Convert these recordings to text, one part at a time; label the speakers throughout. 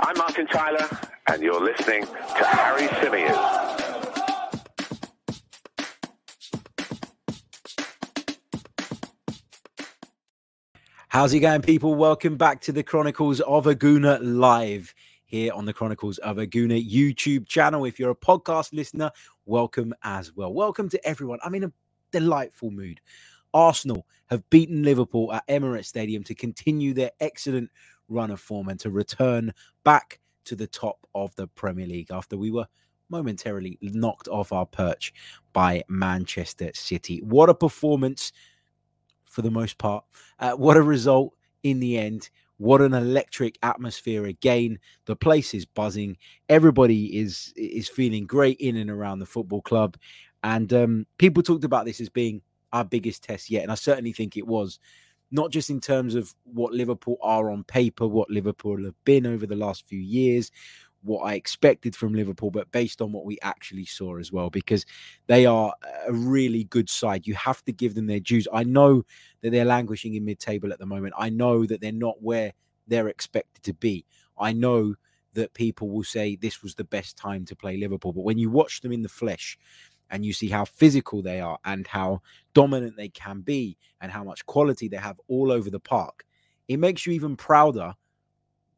Speaker 1: I'm Martin Tyler, and you're listening to Harry Symeou.
Speaker 2: How's it going, people? Welcome back to the Chronicles of a Gooner live here on the Chronicles of a Gooner YouTube channel. If you're a podcast listener, welcome as well. Welcome to everyone. I'm in a delightful mood. Arsenal have beaten Liverpool at Emirates Stadium to continue their excellent run of form and to return back to the top of the Premier League after we were momentarily knocked off our perch by Manchester City. What a performance for the most part. Uh, what a result in the end. What an electric atmosphere again. The place is buzzing. Everybody is is feeling great in and around the football club. And um, people talked about this as being our biggest test yet. And I certainly think it was, not just in terms of what Liverpool are on paper, what Liverpool have been over the last few years, what I expected from Liverpool, but based on what we actually saw as well, because they are a really good side. You have to give them their dues. I know that they're languishing in mid table at the moment. I know that they're not where they're expected to be. I know that people will say this was the best time to play Liverpool, but when you watch them in the flesh, and you see how physical they are and how dominant they can be and how much quality they have all over the park, it makes you even prouder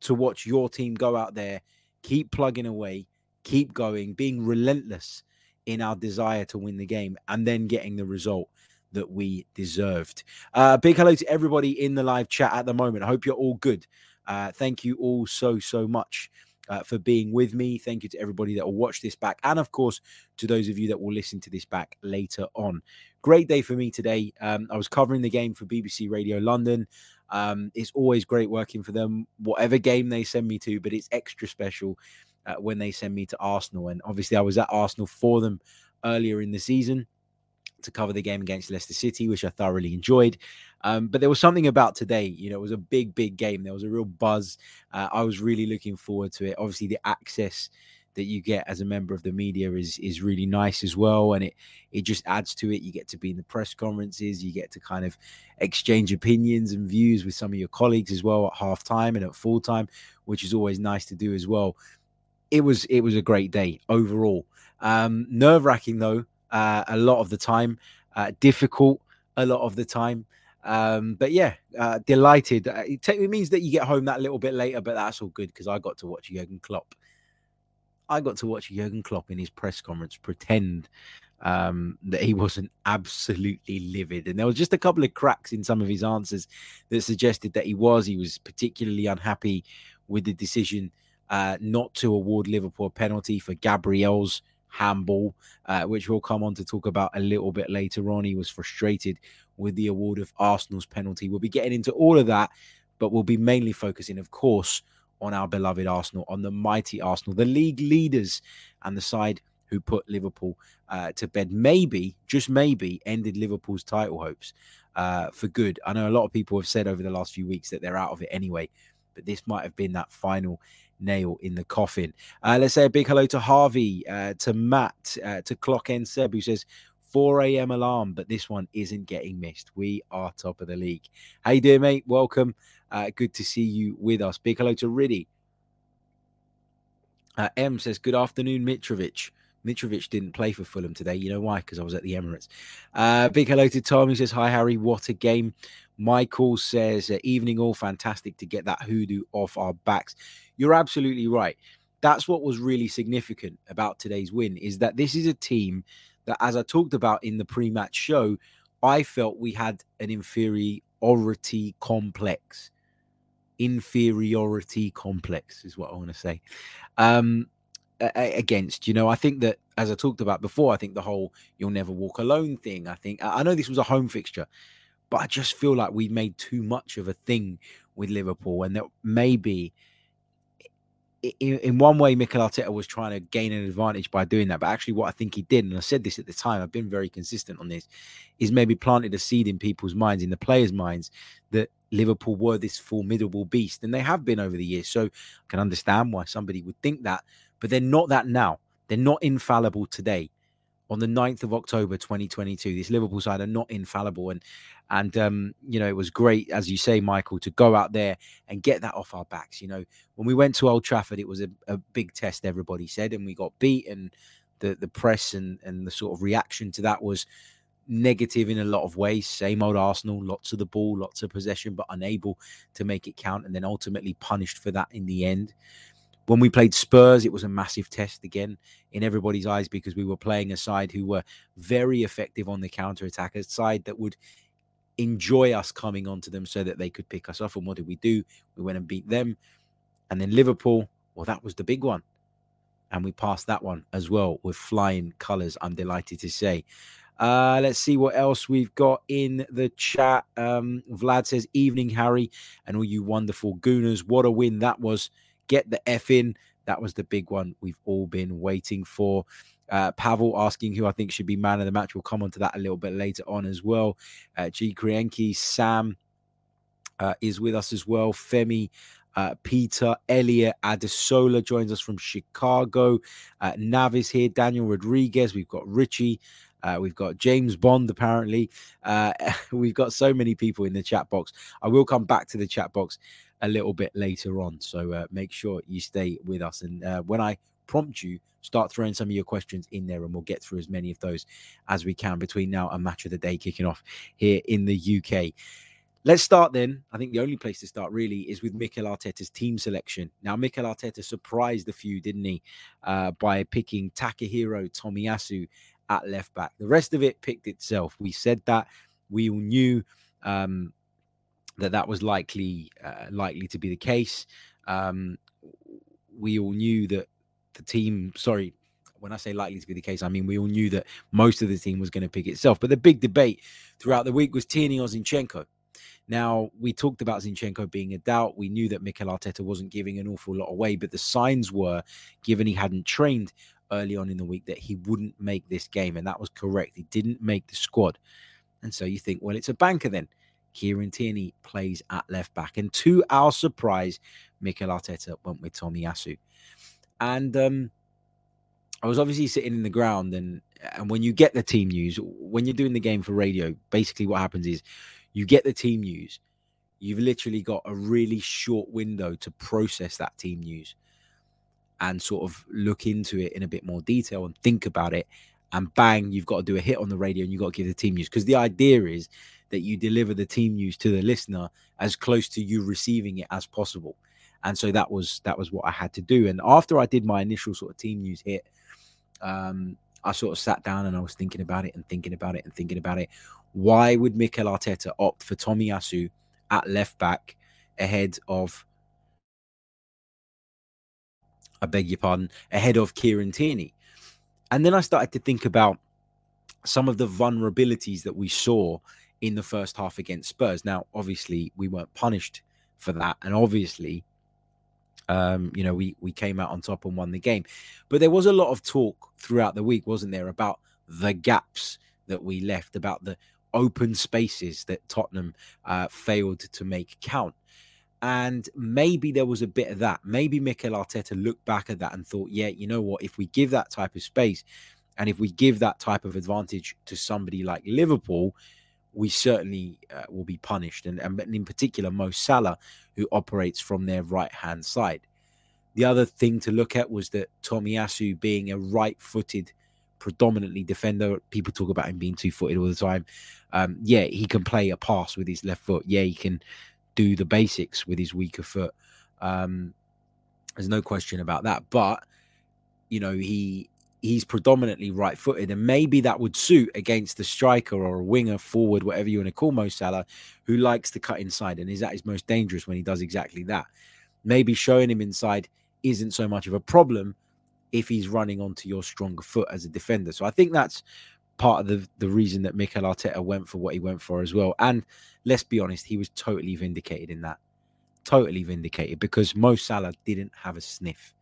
Speaker 2: to watch your team go out there keep plugging away, keep going, being relentless in our desire to win the game, and then getting the result that we deserved. Uh, big hello to everybody in the live chat at the moment. I hope you're all good. Uh, thank you all so, so much. Uh, for being with me. Thank you to everybody that will watch this back, and of course to those of you that will listen to this back later on. Great day for me today. Um, I was covering the game for BBC Radio London. Um, it's always great working for them, whatever game they send me to, but it's extra special uh, when they send me to Arsenal. And obviously, I was at Arsenal for them earlier in the season to cover the game against Leicester City, which I thoroughly enjoyed. Um, but there was something about today, you know, it was a big, big game. There was a real buzz. Uh, I was really looking forward to it. Obviously, the access that you get as a member of the media is is really nice as well and it it just adds to it you get to be in the press conferences you get to kind of exchange opinions and views with some of your colleagues as well at half time and at full time which is always nice to do as well it was it was a great day overall um nerve wracking though uh, a lot of the time uh, difficult a lot of the time um, but yeah, uh, delighted. Uh, it, t- it, means that you get home that little bit later, but that's all good because I got to watch Jurgen Klopp I got to watch Jurgen Klopp in his press conference pretend um, that he wasn't absolutely livid. And there was just a couple of cracks in some of his answers that suggested that he was. He was particularly unhappy with the decision uh, not to award Liverpool a penalty for Gabriel's handball, uh, which we'll come on to talk about a little bit later on. He was frustrated with the award of Arsenal's penalty. We'll be getting into all of that, but we'll be mainly focusing, of course, on our beloved Arsenal, on the mighty Arsenal, the league leaders, and the side who put Liverpool uh, to bed. Maybe, just maybe, ended Liverpool's title hopes uh, for good. I know a lot of people have said over the last few weeks that they're out of it anyway, but this might have been that final nail in the coffin. Uh, let's say a big hello to Harvey, uh, to Matt, uh, to Clock N Seb, who says 4 a.m. alarm, but this one isn't getting missed. We are top of the league. Hey, dear mate? Welcome. Uh, good to see you with us. Big hello to Riddy. Uh, M says, Good afternoon, Mitrovic. Mitrovic didn't play for Fulham today. You know why? Because I was at the Emirates. Uh, big hello to Tom. He says, Hi, Harry. What a game. Michael says, uh, Evening all. Fantastic to get that hoodoo off our backs. You're absolutely right. That's what was really significant about today's win is that this is a team that, as I talked about in the pre match show, I felt we had an inferiority complex inferiority complex is what I want to say. Um, against you know i think that as i talked about before i think the whole you'll never walk alone thing i think i know this was a home fixture but i just feel like we made too much of a thing with liverpool and that maybe in, in one way Mikel Arteta was trying to gain an advantage by doing that but actually what i think he did and i said this at the time i've been very consistent on this is maybe planted a seed in people's minds in the players minds that Liverpool were this formidable beast, and they have been over the years. So I can understand why somebody would think that, but they're not that now. They're not infallible today. on the 9th of October 2022. This Liverpool side are not infallible. And, and um, you know, it was great, as you say, Michael, to go out there and get that off our backs. You know, when we went to Old Trafford, it was a, a big test, everybody said, and we got beat. And the, the press and, and the sort of reaction to that was negative in a lot of ways. Same old Arsenal, lots of the ball, lots of possession, but unable to make it count. And then ultimately punished for that in the end. When we played Spurs, it was a massive test again in everybody's eyes because we were playing a side who were very effective on the counter attack, a side that would enjoy us coming onto them so that they could pick us off. And what did we do? We went and beat them. And then Liverpool, well, that was the big one. And we passed that one as well with flying colours, I'm delighted to say. Uh, let's see what else we've got in the chat. Um, Vlad says, Evening, Harry, and all you wonderful gooners. What a win that was get the F in. That was the big one we've all been waiting for. Uh, Pavel asking who I think should be man of the match. We'll come on to that a little bit later on as well. Uh, G. Krienke, Sam uh, is with us as well. Femi, uh, Peter, Elliot, Adesola joins us from Chicago. Uh, Navis here, Daniel Rodriguez. We've got Richie. Uh, we've got James Bond, apparently. Uh, we've got so many people in the chat box. I will come back to the chat box a little bit later on. So uh, make sure you stay with us. And uh, when I prompt you, start throwing some of your questions in there, and we'll get through as many of those as we can between now and match of the day kicking off here in the UK. Let's start then. I think the only place to start really is with Mikel Arteta's team selection. Now, Mikel Arteta surprised a few, didn't he, uh, by picking Takahiro Tomiyasu at left back. The rest of it picked itself. We said that. We all knew um, that that was likely uh, likely to be the case. Um, we all knew that the team. Sorry, when I say likely to be the case, I mean we all knew that most of the team was going to pick itself. But the big debate throughout the week was Tierney or Zinchenko. Now we talked about Zinchenko being a doubt. We knew that Mikel Arteta wasn't giving an awful lot away, but the signs were, given he hadn't trained early on in the week, that he wouldn't make this game, and that was correct. He didn't make the squad, and so you think, well, it's a banker then. Kieran Tierney plays at left back. And to our surprise, Mikel Arteta went with Tomiyasu. And um, I was obviously sitting in the ground, and and when you get the team news, when you're doing the game for radio, basically what happens is you get the team news. You've literally got a really short window to process that team news and sort of look into it in a bit more detail and think about it. And bang, you've got to do a hit on the radio and you've got to give the team news. Because the idea is that you deliver the team news to the listener as close to you receiving it as possible. And so that was that was what I had to do. And after I did my initial sort of team news hit, um, I sort of sat down and I was thinking about it and thinking about it and thinking about it. Why would Mikel Arteta opt for Tomiyasu at left back ahead of I beg your pardon, ahead of Kieran Tierney? And then I started to think about some of the vulnerabilities that we saw in the first half against Spurs. Now, obviously, we weren't punished for that, and obviously, um, you know, we we came out on top and won the game. But there was a lot of talk throughout the week, wasn't there, about the gaps that we left, about the open spaces that Tottenham uh, failed to make count. And maybe there was a bit of that. Maybe Mikel Arteta looked back at that and thought, yeah, you know what? If we give that type of space and if we give that type of advantage to somebody like Liverpool, we certainly uh, will be punished. And, and in particular, Mo Salah, who operates from their right hand side. The other thing to look at was that Tomiyasu being a right footed, predominantly defender, people talk about him being two footed all the time. Um, yeah, he can play a pass with his left foot. Yeah, he can do the basics with his weaker foot. Um, there's no question about that. But, you know, he he's predominantly right footed, and maybe that would suit against a striker or a winger, forward, whatever you want to call Mo Salah, who likes to cut inside and is at his most dangerous when he does exactly that. Maybe showing him inside isn't so much of a problem if he's running onto your stronger foot as a defender. So I think that's part of the, the reason that Mikel Arteta went for what he went for as well. And let's be honest, he was totally vindicated in that. Totally vindicated because Mo Salah didn't have a sniff.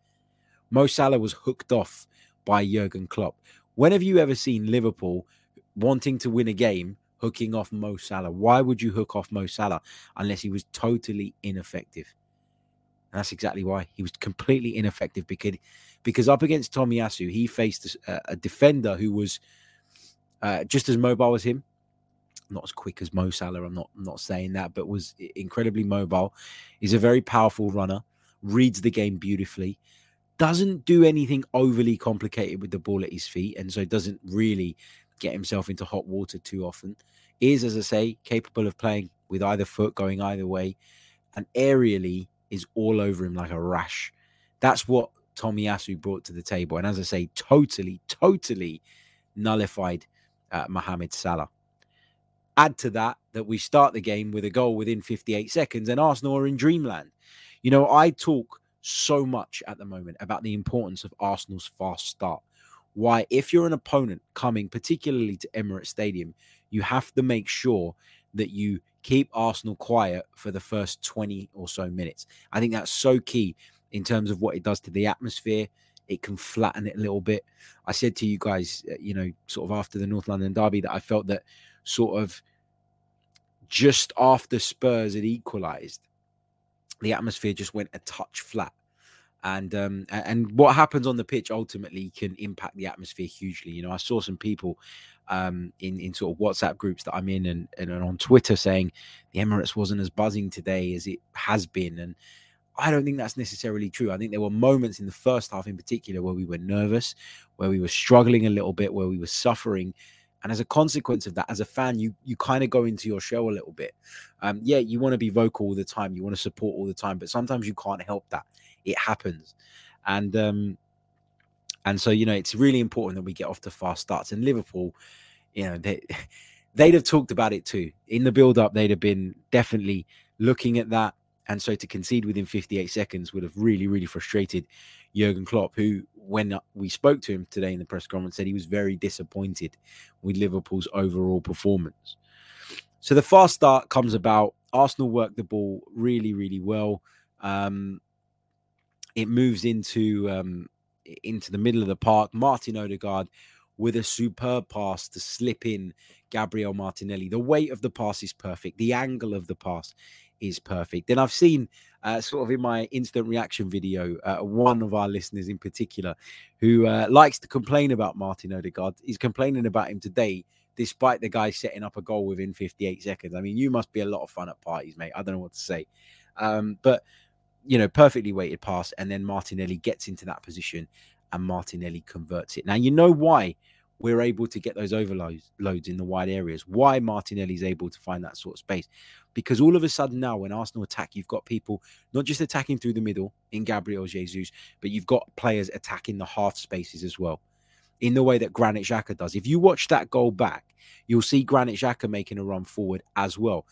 Speaker 2: Mo Salah was hooked off by Jurgen Klopp. When have you ever seen Liverpool wanting to win a game hooking off Mo Salah? Why would you hook off Mo Salah unless he was totally ineffective? And that's exactly why he was completely ineffective because because up against Tomiyasu, he faced a, a defender who was uh, just as mobile as him. Not as quick as Mo Salah. I'm not I'm not saying that, but was incredibly mobile. He's a very powerful runner. Reads the game beautifully. Doesn't do anything overly complicated with the ball at his feet, and so doesn't really get himself into hot water too often. Is, as I say, capable of playing with either foot, going either way, and aerially is all over him like a rash. That's what Tommy Tomiyasu brought to the table. And as I say, totally, totally nullified uh, Mohamed Salah. Add to that that we start the game with a goal within 58 seconds, and Arsenal are in dreamland. You know, I talk so much at the moment about the importance of Arsenal's fast start. Why, if you're an opponent coming particularly to Emirates Stadium, you have to make sure that you keep Arsenal quiet for the first 20 or so minutes. I think that's so key in terms of what it does to the atmosphere. It can flatten it a little bit. I said to you guys, uh, you know, sort of after the North London derby, that I felt that sort of just after Spurs had equalised, the atmosphere just went a touch flat. And um, and what happens on the pitch ultimately can impact the atmosphere hugely. You know, I saw some people um, in in sort of WhatsApp groups that I'm in and, and on Twitter saying the Emirates wasn't as buzzing today as it has been, and I don't think that's necessarily true. I think there were moments in the first half, in particular, where we were nervous, where we were struggling a little bit, where we were suffering. And as a consequence of that, as a fan, you you kind of go into your shell a little bit. Um, yeah, you want to be vocal all the time, you want to support all the time, but sometimes you can't help that. It happens, and um, and so you know it's really important that we get off to fast starts. And Liverpool, you know, they they'd have talked about it too in the build up. They'd have been definitely looking at that and so to concede within 58 seconds would have really, really frustrated Jurgen Klopp, who, when we spoke to him today in the press conference, said he was very disappointed with Liverpool's overall performance. So the fast start comes about. Arsenal worked the ball really, really well. Um, it moves into um, into the middle of the park. Martin Odegaard with a superb pass to slip in Gabriel Martinelli. The weight of the pass is perfect. The angle of the pass is perfect. Then I've seen uh, sort of in my instant reaction video, uh, one of our listeners in particular who uh, likes to complain about Martin Odegaard. He's complaining about him today, despite the guy setting up a goal within 58 seconds. I mean, you must be a lot of fun at parties, mate. I don't know what to say. Um, but, you know, perfectly weighted pass. And then Martinelli gets into that position and Martinelli converts it. Now, you know why we're able to get those overloads loads in the wide areas. Why Martinelli's able to find that sort of space. Because all of a sudden now, when Arsenal attack, you've got people not just attacking through the middle in Gabriel Jesus, but you've got players attacking the half spaces as well, in the way that Granit Xhaka does. If you watch that goal back, you'll see Granit Xhaka making a run forward as well.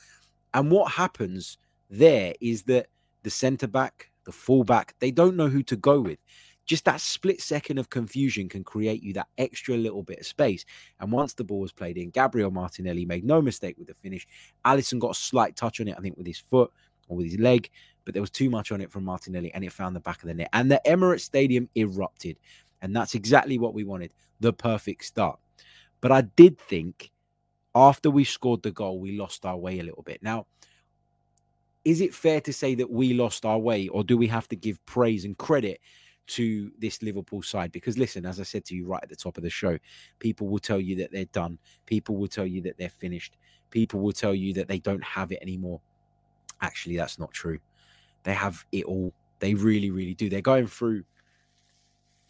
Speaker 2: And what happens there is that the centre back, the fullback, they don't know who to go with just that split second of confusion can create you that extra little bit of space. And once the ball was played in, Gabriel Martinelli made no mistake with the finish. Alisson got a slight touch on it, I think, with his foot or with his leg, but there was too much on it from Martinelli and it found the back of the net. And the Emirates Stadium erupted. And that's exactly what we wanted the perfect start. But I did think after we scored the goal, we lost our way a little bit. Now, is it fair to say that we lost our way, or do we have to give praise and credit to this Liverpool side. Because listen, as I said to you right at the top of the show, people will tell you that they're done. People will tell you that they're finished. People will tell you that they don't have it anymore. Actually, that's not true. They have it all. They really, really do. They're going through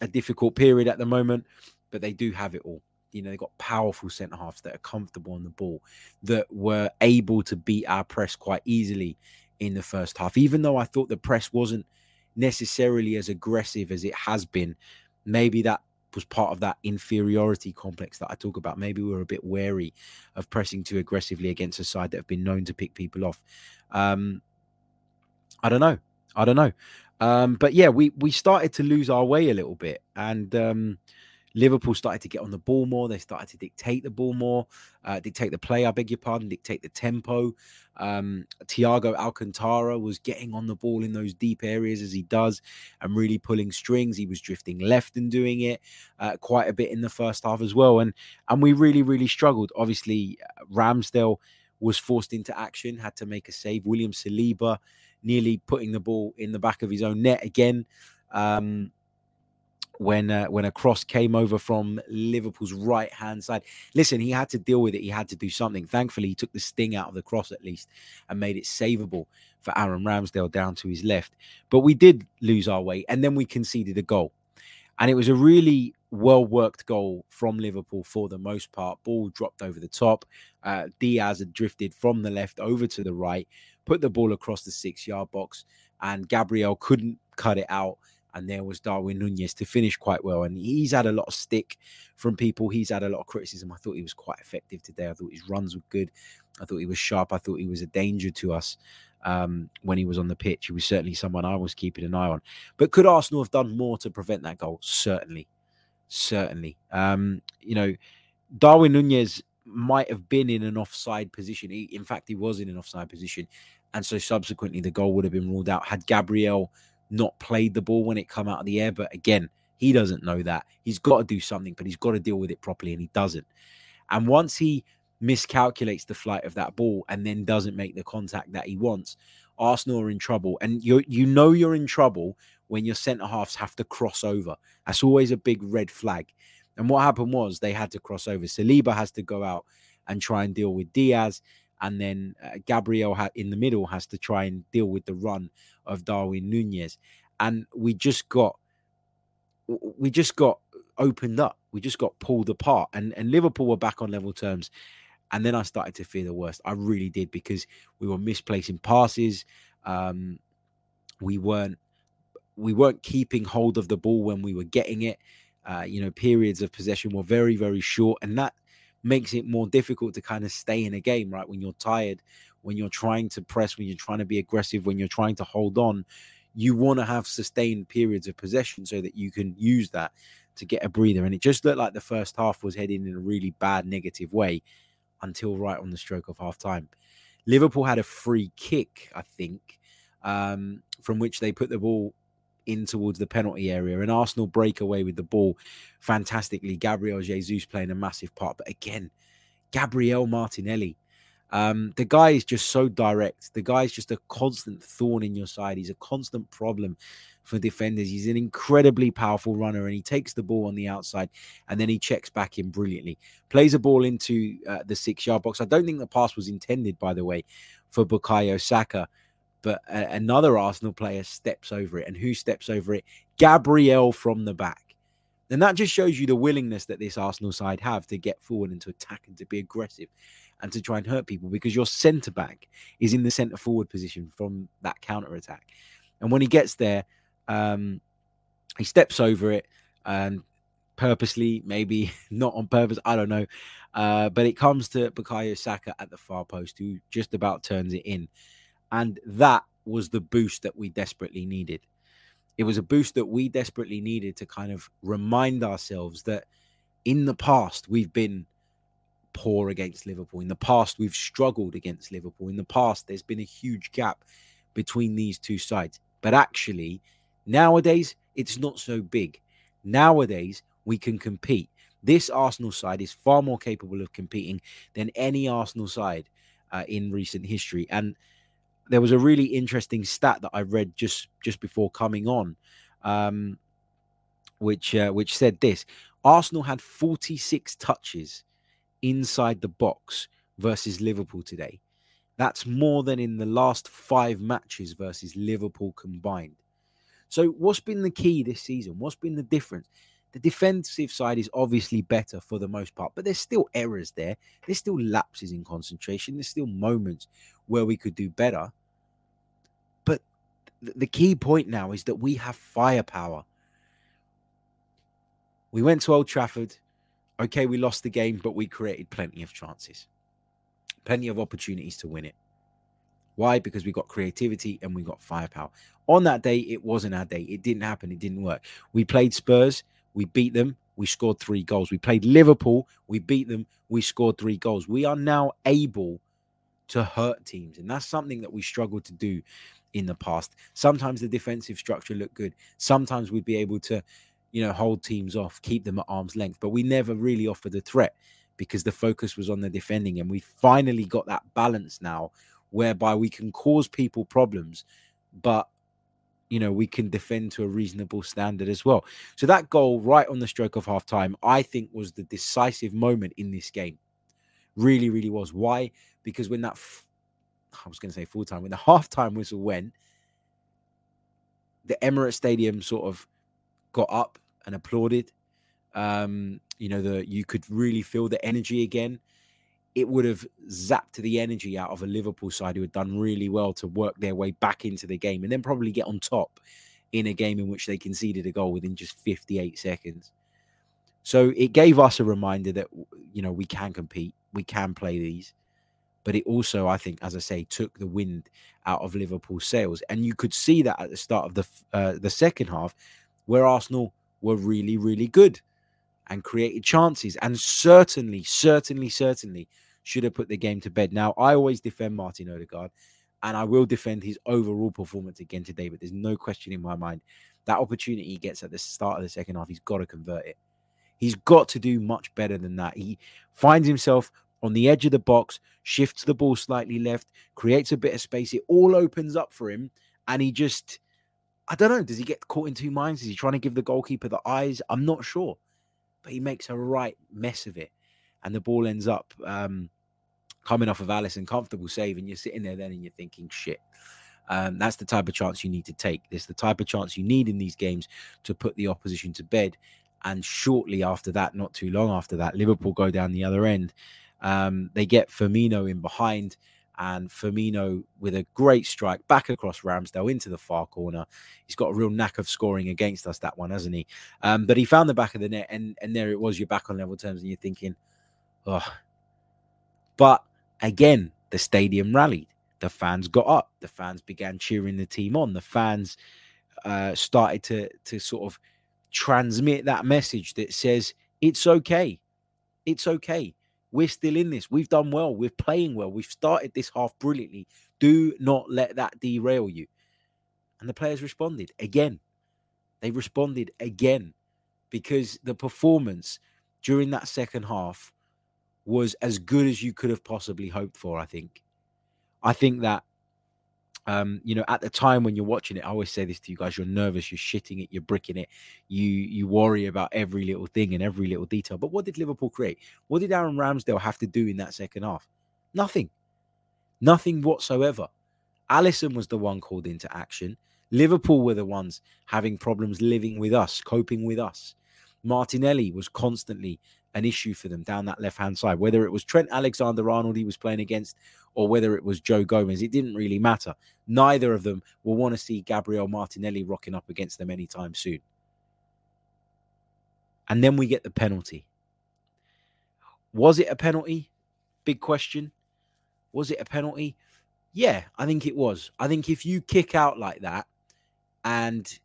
Speaker 2: a difficult period at the moment, but they do have it all. You know, they've got powerful centre halves that are comfortable on the ball, that were able to beat our press quite easily in the first half. Even though I thought the press wasn't necessarily as aggressive as it has been. Maybe that was part of that inferiority complex that I talk about. Maybe we are a bit wary of pressing too aggressively against a side that have been known to pick people off. Um, I don't know. I don't know. Um, but yeah, we we started to lose our way a little bit, and um, Liverpool started to get on the ball more. They started to dictate the ball more, uh, dictate the play. I beg your pardon, dictate the tempo. Um, Thiago Alcantara was getting on the ball in those deep areas as he does, and really pulling strings. He was drifting left and doing it uh, quite a bit in the first half as well. And and we really really struggled. Obviously, uh, Ramsdale was forced into action, had to make a save. William Saliba nearly putting the ball in the back of his own net again. Um, when uh, when a cross came over from Liverpool's right hand side. Listen, he had to deal with it. He had to do something. Thankfully, he took the sting out of the cross at least and made it savable for Aaron Ramsdale down to his left. But we did lose our way, and then we conceded a goal, and it was a really well worked goal from Liverpool for the most part. Ball dropped over the top. Uh, Diaz had drifted from the left over to the right, put the ball across the six yard box, and Gabriel couldn't cut it out and there was Darwin Nunez to finish quite well. And he's had a lot of stick from people. He's had a lot of criticism. I thought he was quite effective today. I thought his runs were good. I thought he was sharp. I thought he was a danger to us um, when he was on the pitch. He was certainly someone I was keeping an eye on. But could Arsenal have done more to prevent that goal? Certainly. Certainly. Um, you know, Darwin Nunez might have been in an offside position. He, in fact, he was in an offside position. And so subsequently, the goal would have been ruled out. Had Gabriel not played the ball when it come out of the air. But again, he doesn't know that. He's got to do something, but he's got to deal with it properly, and he doesn't. And once he miscalculates the flight of that ball and then doesn't make the contact that he wants, Arsenal are in trouble. And you you know you're in trouble when your centre halves have to cross over. That's always a big red flag. And what happened was they had to cross over. Saliba has to go out and try and deal with Diaz and then uh, Gabriel ha- in the middle has to try and deal with the run of Darwin Nunez, and we just got we just got opened up. We just got pulled apart, and and Liverpool were back on level terms. And then I started to fear the worst. I really did because we were misplacing passes. Um, we weren't we weren't keeping hold of the ball when we were getting it. Uh, you know, periods of possession were very very short, and that makes it more difficult to kind of stay in a game, right? When you're tired, when you're trying to press, when you're trying to be aggressive, when you're trying to hold on, you want to have sustained periods of possession so that you can use that to get a breather. And it just looked like the first half was heading in a really bad negative way until right on the stroke of half time. Liverpool had a free kick, I think, um, from which they put the ball in towards the penalty area and Arsenal break away with the ball fantastically. Gabriel Jesus playing a massive part. But again, Gabriel Martinelli, um, the guy is just so direct. The guy is just a constant thorn in your side. He's a constant problem for defenders. He's an incredibly powerful runner and he takes the ball on the outside and then he checks back in brilliantly. Plays a ball into uh, the six yard box. I don't think the pass was intended, by the way, for Bukayo Saka but a- another Arsenal player steps over it. And who steps over it? Gabriel from the back. And that just shows you the willingness that this Arsenal side have to get forward and to attack and to be aggressive and to try and hurt people because your centre back is in the centre forward position from that counter attack. And when he gets there, um, he steps over it and purposely, maybe not on purpose, I don't know. Uh, but it comes to Bukayo Saka at the far post who just about turns it in. And that was the boost that we desperately needed. It was a boost that we desperately needed to kind of remind ourselves that in the past we've been poor against Liverpool. In the past, we've struggled against Liverpool. In the past, there's been a huge gap between these two sides. But actually, nowadays, it's not so big. Nowadays, we can compete. This Arsenal side is far more capable of competing than any Arsenal side uh, in recent history. And there was a really interesting stat that I read just just before coming on, um, which uh, which said this: Arsenal had 46 touches inside the box versus Liverpool today. That's more than in the last five matches versus Liverpool combined. So, what's been the key this season? What's been the difference? The defensive side is obviously better for the most part, but there's still errors there. There's still lapses in concentration. There's still moments where we could do better the key point now is that we have firepower. We went to Old Trafford. Okay, we lost the game, but we created plenty of chances, plenty of opportunities to win it. Why? Because we got creativity and we got firepower. On that day, it wasn't our day. It didn't happen. It didn't work. We played Spurs. We beat them. We scored three goals. We played Liverpool. We beat them. We scored three goals. We are now able to hurt teams. And that's something that we struggle to do in the past. Sometimes the defensive structure looked good. Sometimes we'd be able to, you know, hold teams off, keep them at arm's length, but we never really offered a threat because the focus was on the defending. And we finally got that balance now whereby we can cause people problems, but you know, we can defend to a reasonable standard as well. So that goal right on the stroke of half time, I think was the decisive moment in this game. Really, really was. Why? Because when that, I was going to say full time, when the halftime whistle went, the Emirates Stadium sort of got up and applauded. Um, you know, the you could really feel the energy again. It would have zapped the energy out of a Liverpool side who had done really well to work their way back into the game and then probably get on top in a game in which they conceded a goal within just 58 seconds. So it gave us a reminder that you know we can compete, we can play these, but it also, I think, as I say, took the wind out of Liverpool's sails, and you could see that at the start of the uh, the second half, where Arsenal were really, really good and created chances, and certainly, certainly, certainly should have put the game to bed. Now, I always defend Martin Odegaard, and I will defend his overall performance again today, but there's no question in my mind that opportunity he gets at the start of the second half, he's got to convert it. He's got to do much better than that. He finds himself on the edge of the box, shifts the ball slightly left, creates a bit of space. It all opens up for him, and he just, I don't know, does he get caught in two minds? Is he trying to give the goalkeeper the eyes? I'm not sure, but he makes a right mess of it, and the ball ends up um, coming off of Alisson, comfortable save, and you're sitting there then and you're thinking, shit. Um, that's the type of chance you need to take. This the type of chance you need in these games to put the opposition to bed. And shortly after that, not too long after that, Liverpool go down the other end um, they get Firmino in behind, and Firmino with a great strike back across Ramsdale into the far corner. He's got a real knack of scoring against us, that one, hasn't he? Um, but he found the back of the net, and and there it was. You're back on level terms, and you're thinking, oh. But again, the stadium rallied. The fans got up. The fans began cheering the team on. The fans uh, started to to sort of transmit that message that says it's okay. It's okay. We're still in this. We've done well. We're playing well. We've started this half brilliantly. Do not let that derail you. And the players responded again. They responded again because the performance during that second half was as good as you could have possibly hoped for, I think. I think that um, you know, at the time when you're watching it, I always say this to you guys: you're nervous, you're shitting it, you're bricking it, you you worry about every little thing and every little detail. But what did Liverpool create? What did Aaron Ramsdale have to do in that second half? Nothing, nothing whatsoever. Alisson was the one called into action. Liverpool were the ones having problems living with us, coping with us. Martinelli was constantly an issue for them down that left hand side, whether it was Trent Alexander Arnold he was playing against or whether it was Joe Gomez. It didn't really matter. Neither of them will want to see Gabriel Martinelli rocking up against them anytime soon. And then we get the penalty. Was it a penalty? Big question. Was it a penalty? Yeah, I think it was. I think if you kick out like that and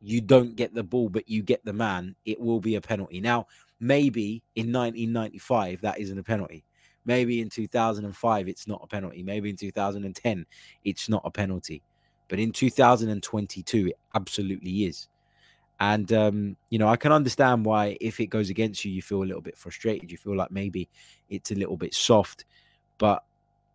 Speaker 2: you don't get the ball, but you get the man, it will be a penalty. Now, maybe in 1995, that isn't a penalty. Maybe in 2005, it's not a penalty. Maybe in 2010, it's not a penalty. But in 2022, it absolutely is. And, um, you know, I can understand why, if it goes against you, you feel a little bit frustrated. You feel like maybe it's a little bit soft. But,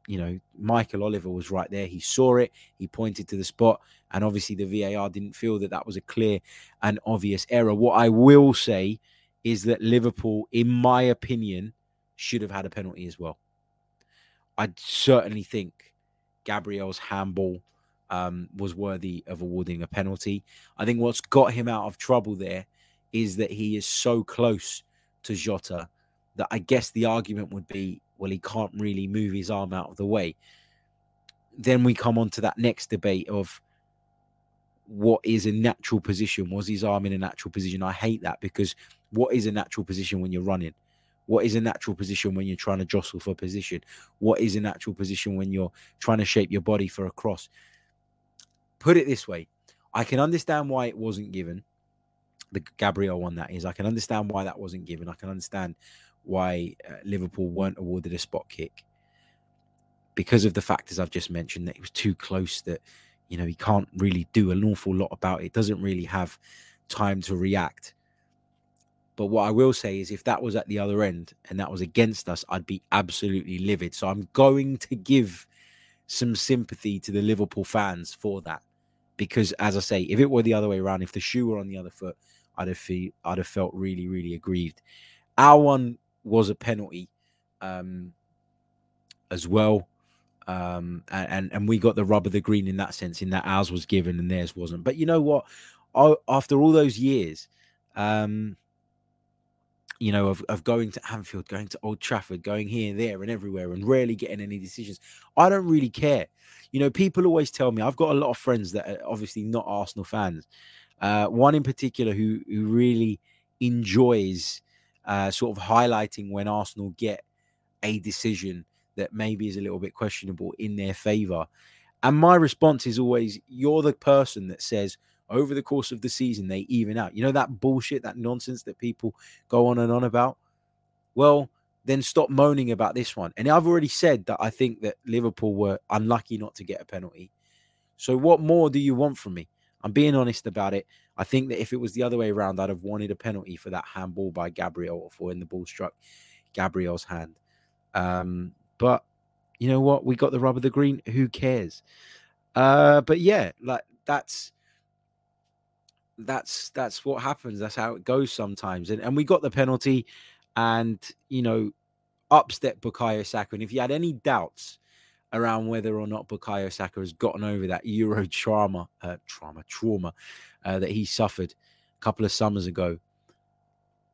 Speaker 2: you know, Michael Oliver was right there. He saw it, he pointed to the spot. And obviously, the VAR didn't feel that that was a clear and obvious error. What I will say is that Liverpool, in my opinion, should have had a penalty as well. I certainly think Gabriel's handball um, was worthy of awarding a penalty. I think what's got him out of trouble there is that he is so close to Jota that I guess the argument would be, well, he can't really move his arm out of the way. Then we come on to that next debate of what is a natural position? Was his arm in a natural position? I hate that because what is a natural position when you're running? What is a natural position when you're trying to jostle for position? What is a natural position when you're trying to shape your body for a cross? Put it this way I can understand why it wasn't given. The Gabriel one, that is. I can understand why that wasn't given. I can understand why uh, Liverpool weren't awarded a spot kick because of the factors I've just mentioned that it was too close that you know he can't really do an awful lot about it doesn't really have time to react but what I will say is, if that was at the other end and that was against us, I'd be absolutely livid. So I'm going to give some sympathy to the Liverpool fans for that because, as I say, if it were the other way around, if the shoe were on the other foot, I'd have feel, I'd have felt really, really aggrieved. Our one was a penalty um, as well. Um, and and we got the rub of the green in that sense, in that ours was given and theirs wasn't. But you know what? I, after all those years, um, you know, of, of going to Anfield, going to Old Trafford, going here, there, and everywhere, and rarely getting any decisions, I don't really care. You know, people always tell me I've got a lot of friends that are obviously not Arsenal fans. Uh, one in particular who who really enjoys uh, sort of highlighting when Arsenal get a decision that maybe is a little bit questionable in their favor. And my response is always, you're the person that says over the course of the season they even out. You know that bullshit, that nonsense that people go on and on about? Well, then stop moaning about this one. And I've already said that I think that Liverpool were unlucky not to get a penalty. So what more do you want from me? I'm being honest about it. I think that if it was the other way around, I'd have wanted a penalty for that handball by Gabriel or for when the ball struck Gabriel's hand. Um, but you know what? We got the rub of the green. Who cares? Uh, but yeah, like that's that's that's what happens. That's how it goes sometimes. And and we got the penalty, and you know, upstep Bukayo Saka. And if you had any doubts around whether or not Bukayo Saka has gotten over that Euro trauma, uh, trauma, trauma uh, that he suffered a couple of summers ago,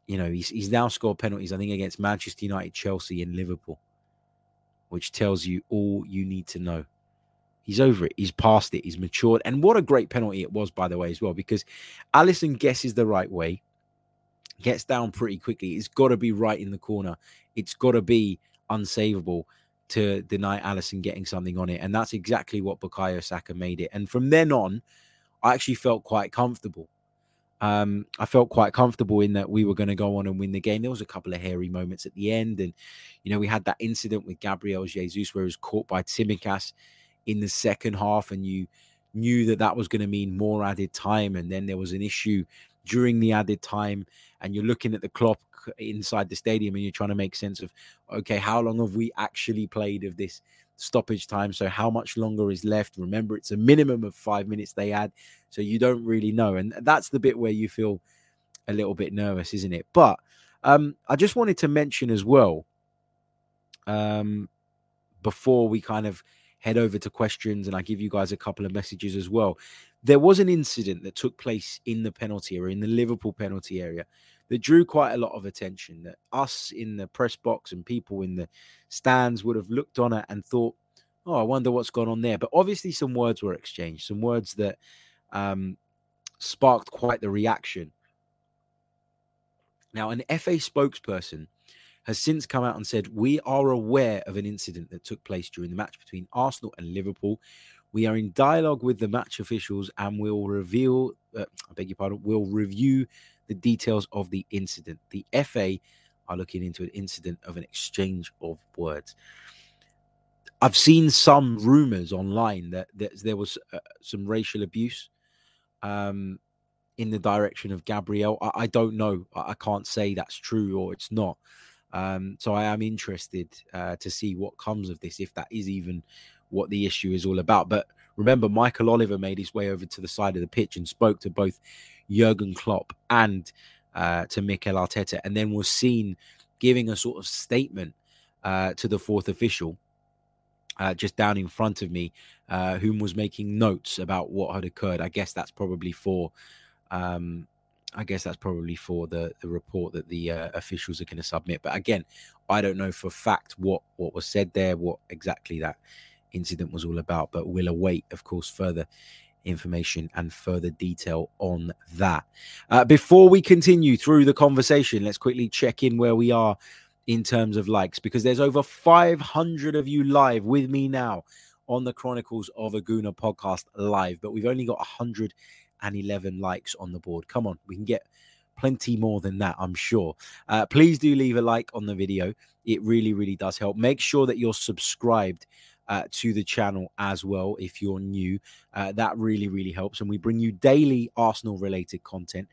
Speaker 2: you know, he's he's now scored penalties. I think against Manchester United, Chelsea, and Liverpool, which tells you all you need to know. He's over it. He's past it. He's matured. And what a great penalty it was, by the way, as well, because Alisson guesses the right way, gets down pretty quickly. It's got to be right in the corner. It's got to be unsavable to deny Alisson getting something on it. And that's exactly what Bukayo Saka made it. And from then on, I actually felt quite comfortable. Um, I felt quite comfortable in that we were going to go on and win the game. There was a couple of hairy moments at the end, and you know we had that incident with Gabriel Jesus where he was caught by Tsimikas in the second half, and you knew that that was going to mean more added time. And then there was an issue during the added time, and you're looking at the clock inside the stadium and you're trying to make sense of, okay, how long have we actually played of this stoppage time? So, how much longer is left? Remember, it's a minimum of five minutes they add, so you don't really know. And that's the bit where you feel a little bit nervous, isn't it? But um, I just wanted to mention as well, um, before we kind of head over to questions and I give you guys a couple of messages as well. There was an incident that took place in the penalty area, in the Liverpool penalty area, that drew quite a lot of attention. That us in the press box and people in the stands would have looked on it and thought, oh, I wonder what's gone on there. But obviously, some words were exchanged, some words that um, sparked quite the reaction. Now, an FA spokesperson has since come out and said, We are aware of an incident that took place during the match between Arsenal and Liverpool. We are in dialogue with the match officials and we'll reveal, uh, I beg your pardon, We'll review the details of the incident. The FA are looking into an incident of an exchange of words. I've seen some rumors online that, that there was uh, some racial abuse um, in the direction of Gabriel. I, I don't know. I, I, can't say that's true or it's not. Um, so I am interested uh, to see what comes of this, if that is even what the issue is all about. But remember, Michael Oliver made his way over to the side of the pitch and spoke to both Jurgen Klopp and uh, to Mikel Arteta, and then was seen giving a sort of statement uh, to the fourth official. Uh, just down in front of me, uh, whom was making notes about what had occurred. I guess that's probably for um, I guess that's probably for the the report that the uh, officials are going to submit. But again, I don't know for fact what what was said there, what exactly that incident was all about. But we'll await, of course, further information and further detail on that. Uh, before we continue through the conversation, let's quickly check in where we are in terms of likes because there's over 500 of you live with me now on the Chronicles of a Gooner podcast live, but we've only got 100 and 11 likes on the board. Come on, we can get plenty more than that, I'm sure. Uh, please do leave a like on the video. It really, really does help. Make sure that you're subscribed uh, to the channel as well if you're new. Uh, that really, really helps. And we bring you daily Arsenal related content.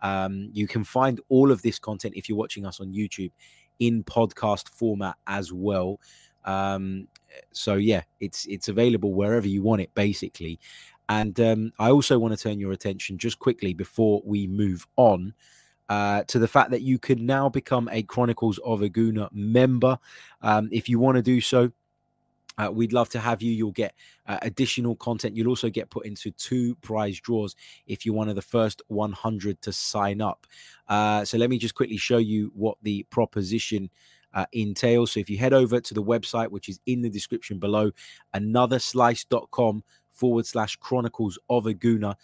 Speaker 2: Um, you can find all of this content if you're watching us on YouTube in podcast format as well. Um, so yeah, it's it's available wherever you want it, basically. And um, I also want to turn your attention just quickly before we move on uh, to the fact that you can now become a Chronicles of a Gooner member. Um, if you want to do so, uh, we'd love to have you. You'll get uh, additional content. You'll also get put into two prize draws if you're one of the first 100 to sign up. Uh, so let me just quickly show you what the proposition uh, entails. So if you head over to the website, which is in the description below, anotherslice.com forward slash chronicles of a gooner.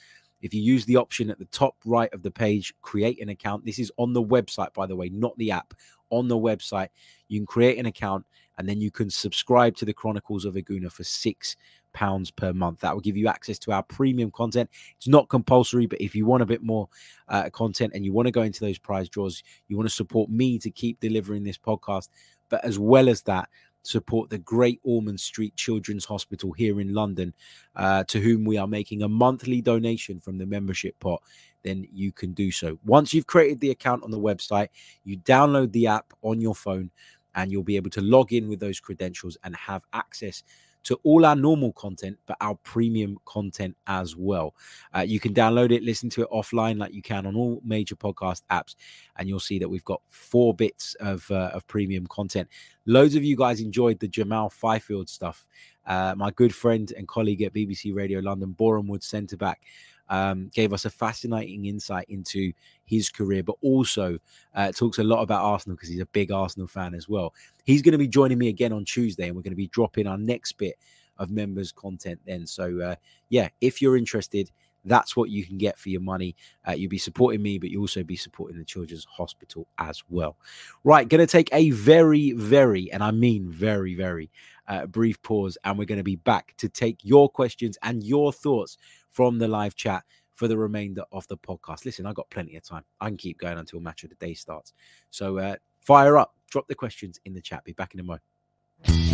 Speaker 2: If you use the option at the top right of the page, create an account. This is on the website, by the way, not the app. On the website, you can create an account and then you can subscribe to the Chronicles of a Gooner for six pounds per month. That will give you access to our premium content. It's not compulsory, but if you want a bit more uh, content and you want to go into those prize draws, you want to support me to keep delivering this podcast, but as well as that, support the Great Ormond Street Children's Hospital here in London, uh, to whom we are making a monthly donation from the membership pot, then you can do so. Once you've created the account on the website, you download the app on your phone and you'll be able to log in with those credentials and have access to all our normal content, but our premium content as well. Uh, you can download it, listen to it offline like you can on all major podcast apps, and you'll see that we've got four bits of, uh, of premium content. Loads of you guys enjoyed the Jamal Fyfield stuff. Uh, my good friend and colleague at BBC Radio London, Boreham Wood centre back, um, gave us a fascinating insight into his career, but also uh, talks a lot about Arsenal because he's a big Arsenal fan as well. He's going to be joining me again on Tuesday, and we're going to be dropping our next bit of members' content then. So, uh, yeah, if you're interested, that's what you can get for your money. Uh, you'll be supporting me, but you'll also be supporting the Children's Hospital as well. Right, going to take a very, very, and I mean very, very uh, brief pause, and we're going to be back to take your questions and your thoughts from the live chat for the remainder of the podcast. Listen, I've got plenty of time. I can keep going until match of the day starts. So uh, fire up, drop the questions in the chat. Be back in a moment.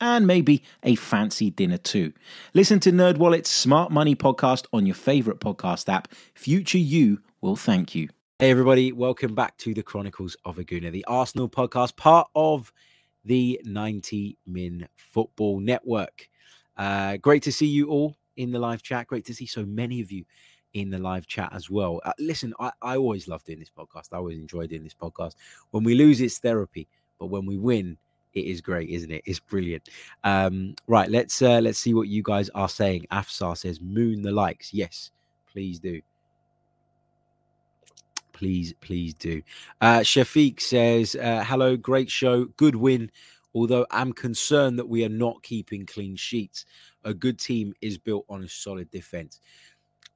Speaker 2: and maybe a fancy dinner too. Listen to NerdWallet's Smart Money podcast on your favorite podcast app. Future you will thank you. Hey everybody, welcome back to the Chronicles of a Gooner, the Arsenal podcast, part of the 90 Min Football Network. Uh, great to see you all in the live chat. Great to see so many of you in the live chat as well. Uh, listen, I, I always love doing this podcast. I always enjoy doing this podcast. When we lose, it's therapy, but when we win, it is great, isn't it? It's brilliant. Um, right, let's uh, let's see what you guys are saying. Afsar says, "Moon the likes." Yes, please do please, please do. Uh, Shafiq says, uh, hello, great show, good win. Although I'm concerned that we are not keeping clean sheets. A good team is built on a solid defense.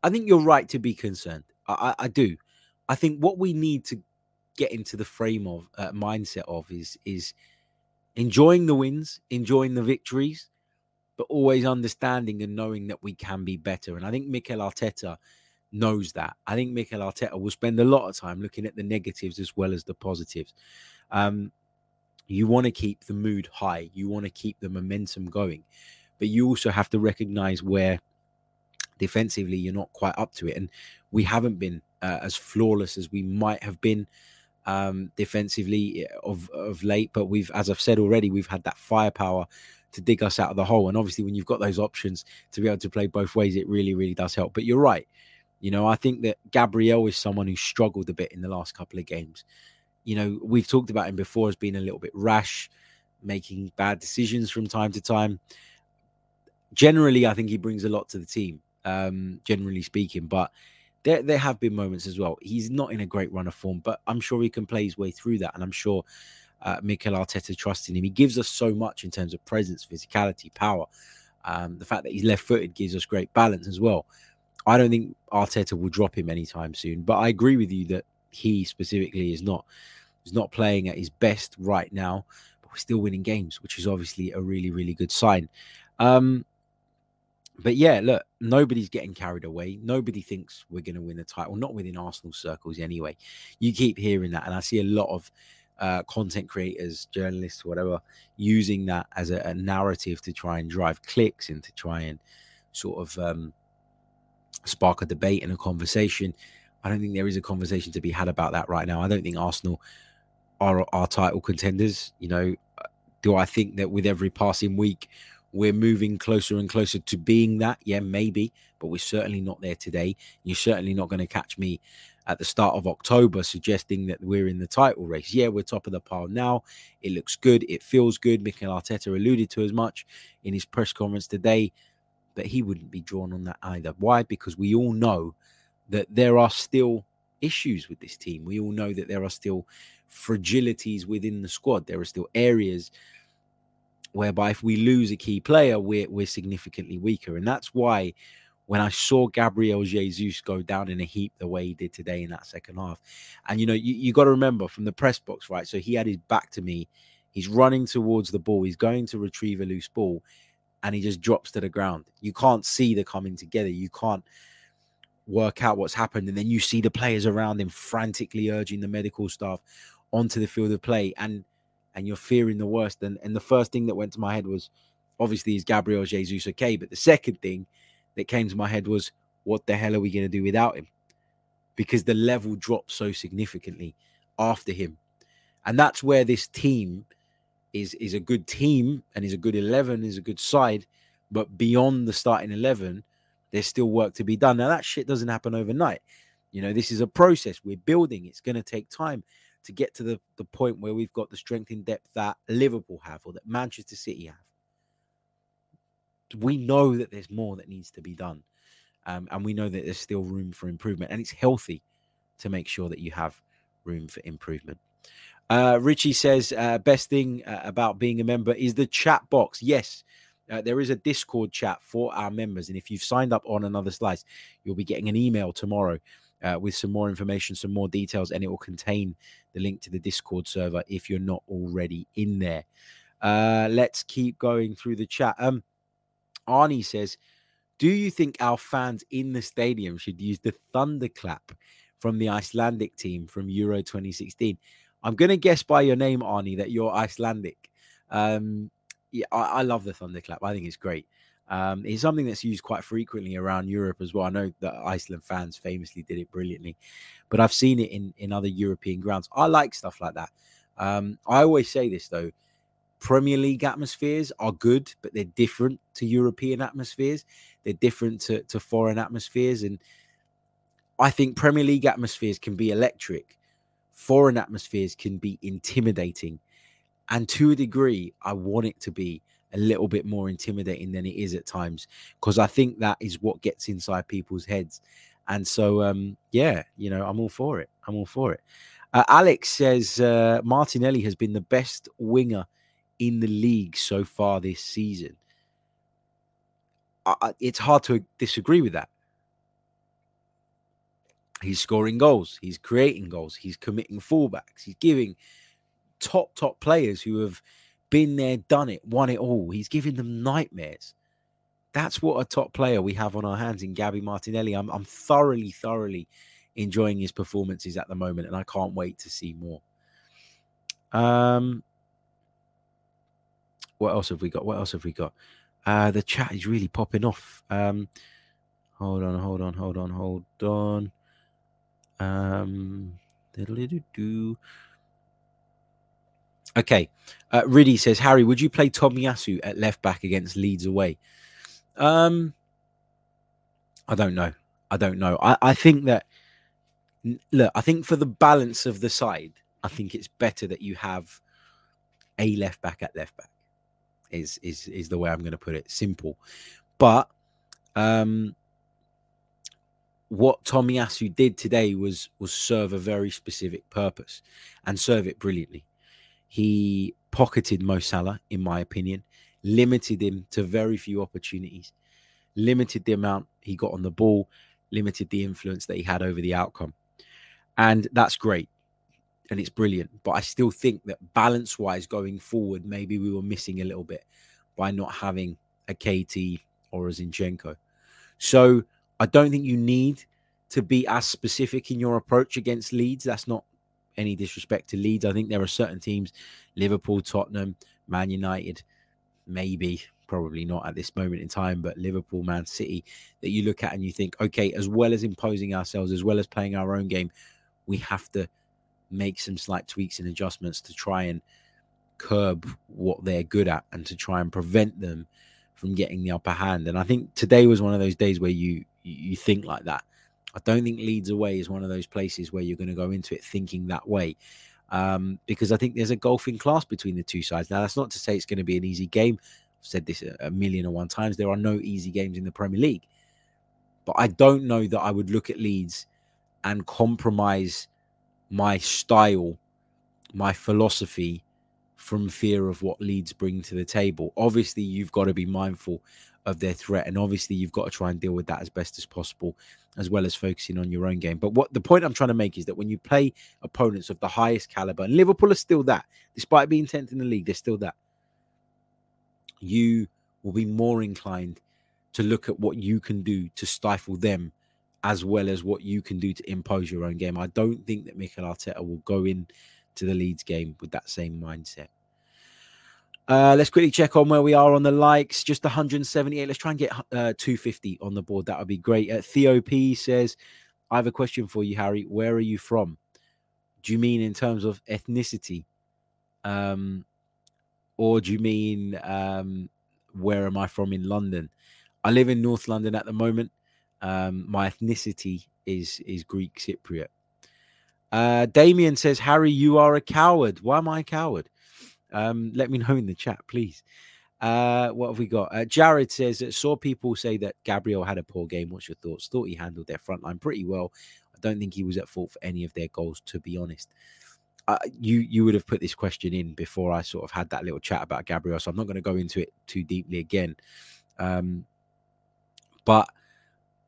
Speaker 2: I think you're right to be concerned. I, I, I do. I think what we need to get into the frame of uh, mindset of is is enjoying the wins, enjoying the victories, but always understanding and knowing that we can be better. And I think Mikel Arteta knows that. I think Mikel Arteta will spend a lot of time looking at the negatives as well as the positives. Um, you want to keep the mood high, you want to keep the momentum going, but you also have to recognize where defensively you're not quite up to it. And we haven't been uh, as flawless as we might have been um, defensively eh, of, of late, but we've, as I've said already, we've had that firepower to dig us out of the hole. And obviously, when you've got those options to be able to play both ways, it really, really does help. But you're right. You know, I think that Gabriel is someone who struggled a bit in the last couple of games. You know, we've talked about him before as being a little bit rash, making bad decisions from time to time. Generally, I think he brings a lot to the team, um, generally speaking, but there, there have been moments as well. He's not in a great run of form, but I'm sure he can play his way through that. And I'm sure uh, Mikel Arteta trusts in him. He gives us so much in terms of presence, physicality, power. Um, the fact that he's left footed gives us great balance as well. I don't think Arteta will drop him anytime soon. But I agree with you that he specifically is not is not playing at his best right now. But we're still winning games, which is obviously a really really good sign. Um, but yeah, look, nobody's getting carried away. Nobody thinks we're going to win the title, not within Arsenal circles anyway. You keep hearing that, and I see a lot of uh, content creators, journalists, whatever, using that as a, a, narrative to try and drive clicks and to try and sort of um, spark a debate and a conversation. I don't think there is a conversation to be had about that right now. I don't think Arsenal are our title contenders. You know, do I think that with every passing week we're moving closer and closer to being that? Yeah, maybe, but we're certainly not there today. You're certainly not going to catch me at the start of October suggesting that we're in the title race. Yeah, we're top of the pile now. It looks good. It feels good. Mikel Arteta alluded to as much in his press conference today, but he wouldn't be drawn on that either. Why? Because we all know that there are still issues with this team. We all know that there are still fragilities within the squad. There are still areas whereby if we lose a key player, we're, we're significantly weaker. And that's why when I saw Gabriel Jesus go down in a heap the way he did today in that second half, and you know, you, you got to remember from the press box, right? So he had his back to me, he's running towards the ball, he's going to retrieve a loose ball, and he just drops to the ground. You can't see the coming together, you can't work out what's happened, and then you see the players around him frantically urging the medical staff onto the field of play, and and you're fearing the worst. And and the first thing that went to my head was obviously is Gabriel Jesus okay? But the second thing that came to my head was what the hell are we going to do without him? Because the level dropped so significantly after him. And that's where this team is is a good team and is a good 11, is a good side, but beyond the starting 11, there's still work to be done. Now that shit doesn't happen overnight. You know, this is a process. We're building. It's going to take time to get to the, the point where we've got the strength in depth that Liverpool have or that Manchester City have. We know that there's more that needs to be done. Um, and we know that there's still room for improvement. And it's healthy to make sure that you have room for improvement. Uh, Richie says, uh, best thing uh, about being a member is the chat box. Yes, uh, there is a Discord chat for our members. And if you've signed up on another slice, you'll be getting an email tomorrow uh, with some more information, some more details, and it will contain the link to the Discord server if you're not already in there. Uh, let's keep going through the chat. Um, Arnie says, Do you think our fans in the stadium should use the thunderclap from the Icelandic team from Euro 2016? I'm going to guess by your name, Arnie, that you're Icelandic. Um, yeah, I, I love the thunderclap. I think it's great. Um, it's something that's used quite frequently around Europe as well. I know that Iceland fans famously did it brilliantly, but I've seen it in in other European grounds. I like stuff like that. Um, I always say this though: Premier League atmospheres are good, but they're different to European atmospheres. They're different to, to foreign atmospheres, and I think Premier League atmospheres can be electric. Foreign atmospheres can be intimidating, and to a degree, I want it to be a little bit more intimidating than it is at times because I think that is what gets inside people's heads. And so, um, yeah, you know, I'm all for it. I'm all for it. Uh, Alex says uh, Martinelli has been the best winger in the league so far this season. I, it's hard to disagree with that. He's scoring goals, he's creating goals, he's committing fullbacks, he's giving top, top players who have been there, done it, won it all. He's giving them nightmares. That's what a top player we have on our hands in Gabby Martinelli. I'm, I'm thoroughly, thoroughly enjoying his performances at the moment, and I can't wait to see more. Um, what else have we got? What else have we got? Uh, the chat is really popping off. Um, hold on, hold on, hold on, hold on. Um, Okay. Uh, Riddy says, Harry, would you play Tomiyasu at left back against Leeds away? Um, I don't know. I don't know. I, I think that, look, I think for the balance of the side, I think it's better that you have a left back at left back. Is is is the way I'm going to put it. Simple, but um, what Tomiyasu did today was was serve a very specific purpose and serve it brilliantly. He pocketed Mo Salah, in my opinion, limited him to very few opportunities, limited the amount he got on the ball, limited the influence that he had over the outcome. And that's great. And it's brilliant. But I still think that balance wise going forward, maybe we were missing a little bit by not having a KT or a Zinchenko. So I don't think you need to be as specific in your approach against Leeds. That's not any disrespect to Leeds. I think there are certain teams, Liverpool, Tottenham, Man United, maybe, probably not at this moment in time, but Liverpool, Man City, that you look at and you think, okay, as well as imposing ourselves, as well as playing our own game, we have to make some slight tweaks and adjustments to try and curb what they're good at and to try and prevent them from getting the upper hand. And I think today was one of those days where you you think like that. I don't think Leeds away is one of those places where you're going to go into it thinking that way. Um, because I think there's a golfing class between the two sides. Now, that's not to say it's going to be an easy game. I've said this a, million and one times. There are no easy games in the Premier League. But I don't know that I would look at Leeds and compromise my style, my philosophy from fear of what Leeds bring to the table. Obviously, you've got to be mindful of their threat, and obviously, you've got to try and deal with that as best as possible, as well as focusing on your own game. But what the point I'm trying to make is that when you play opponents of the highest caliber, and Liverpool are still that, despite being 10th in the league, they're still that, you will be more inclined to look at what you can do to stifle them as well as what you can do to impose your own game. I don't think that Mikel Arteta will go in to the Leeds game with that same mindset. Uh, let's quickly check on where we are on the likes. Just 178. Let's try and get uh, 250 on the board. That would be great. Uh, Theo P says, I have a question for you, Harry. Where are you from? Do you mean in terms of ethnicity? Um, or do you mean um, where am I from in London? I live in North London at the moment. Um, my ethnicity is is Greek Cypriot. Uh, Damien says, Harry, you are a coward. Why am I a coward? Um, let me know in the chat, please. Uh, what have we got? Uh, Jared says saw people say that Gabriel had a poor game. What's your thoughts? Thought he handled their front line pretty well. I don't think he was at fault for any of their goals, to be honest. Uh, you you would have put this question in before I sort of had that little chat about Gabriel, so I'm not going to go into it too deeply again. Um, but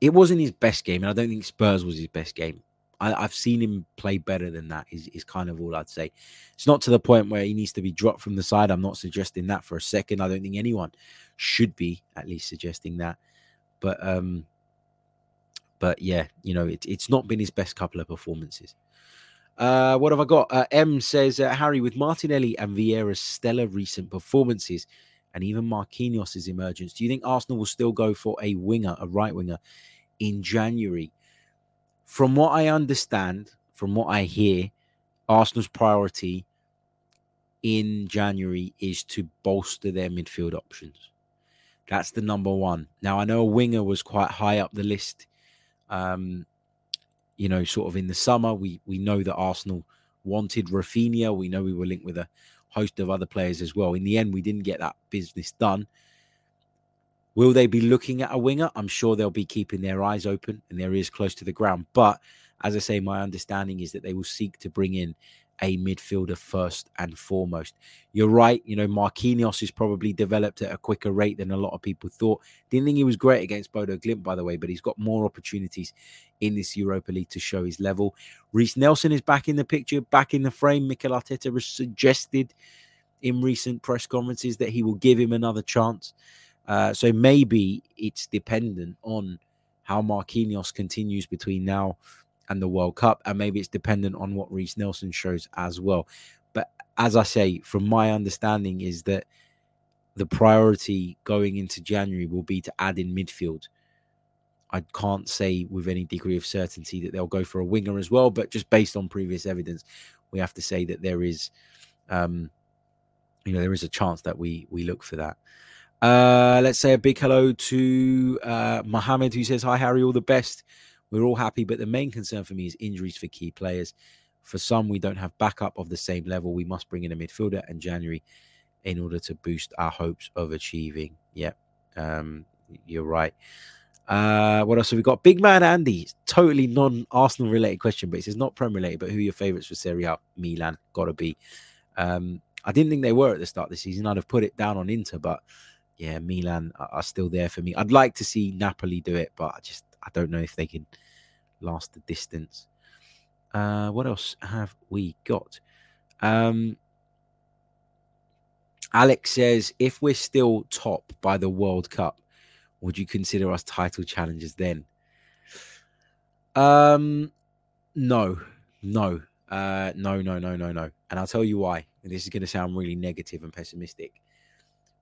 Speaker 2: it wasn't his best game, and I don't think Spurs was his best game. I, have seen him play better than that. Is is kind of all I'd say. It's not to the point where he needs to be dropped from the side. I'm not suggesting that for a second. I don't think anyone should be at least suggesting that. But um, but yeah, you know, it, it's not been his best couple of performances. Uh, what have I got? Uh, M says uh, Harry with Martinelli and Vieira's stellar recent performances, and even Marquinhos' emergence. Do you think Arsenal will still go for a winger, a right winger, in January? From what I understand, from what I hear, Arsenal's priority in January is to bolster their midfield options. That's the number one. Now I know a winger was quite high up the list. Um, you know, sort of in the summer, we we know that Arsenal wanted Rafinha. We know we were linked with a host of other players as well. In the end, we didn't get that business done. Will they be looking at a winger? I'm sure they'll be keeping their eyes open and their ears close to the ground. But as I say, my understanding is that they will seek to bring in a midfielder first and foremost. You're right. You know, Marquinhos has probably developed at a quicker rate than a lot of people thought. Didn't think he was great against Bodo Glimt, by the way, but he's got more opportunities in this Europa League to show his level. Reiss Nelson is back in the picture, back in the frame. Mikel Arteta has suggested in recent press conferences that he will give him another chance. Uh, so maybe it's dependent on how Marquinhos continues between now and the World Cup, and maybe it's dependent on what Reiss Nelson shows as well. But as I say, from my understanding, is that the priority going into January will be to add in midfield. I can't say with any degree of certainty that they'll go for a winger as well, but just based on previous evidence, we have to say that there is, um, you know, there is a chance that we we look for that. Uh, let's say a big hello to uh, Mohammed, who says, Hi, Harry, all the best. We're all happy, but the main concern for me is injuries for key players. For some, we don't have backup of the same level. We must bring in a midfielder in January in order to boost our hopes of achieving. Yep, um, you're right. Uh, what else have we got? Big man Andy, totally non Arsenal related question, but it's not Prem related. But who are your favourites for Serie A? Milan, gotta be. Um, I didn't think they were at the start of the season. I'd have put it down on Inter, but yeah, Milan are still there for me. I'd like to see Napoli do it, but I just I don't know if they can last the distance. Uh, what else have we got? Um, Alex says, if we're still top by the World Cup, would you consider us title challengers then? Um, no, no, uh, no, no, no, no, no. And I'll tell you why. And this is going to sound really negative and pessimistic.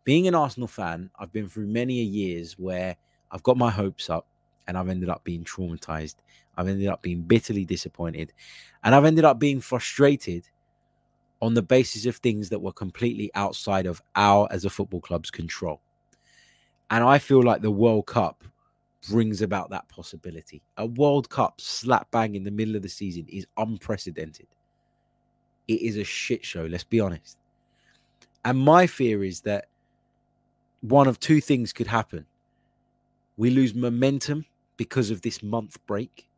Speaker 2: Being an Arsenal fan, I've been through many a years where I've got my hopes up and I've ended up being traumatized. I've ended up being bitterly disappointed. And I've ended up being frustrated on the basis of things that were completely outside of our, as a football club's control. And I feel like the World Cup brings about that possibility. A World Cup slap bang in the middle of the season is unprecedented. It is a shit show, let's be honest. And my fear is that one of two things could happen. We lose momentum because of this month break,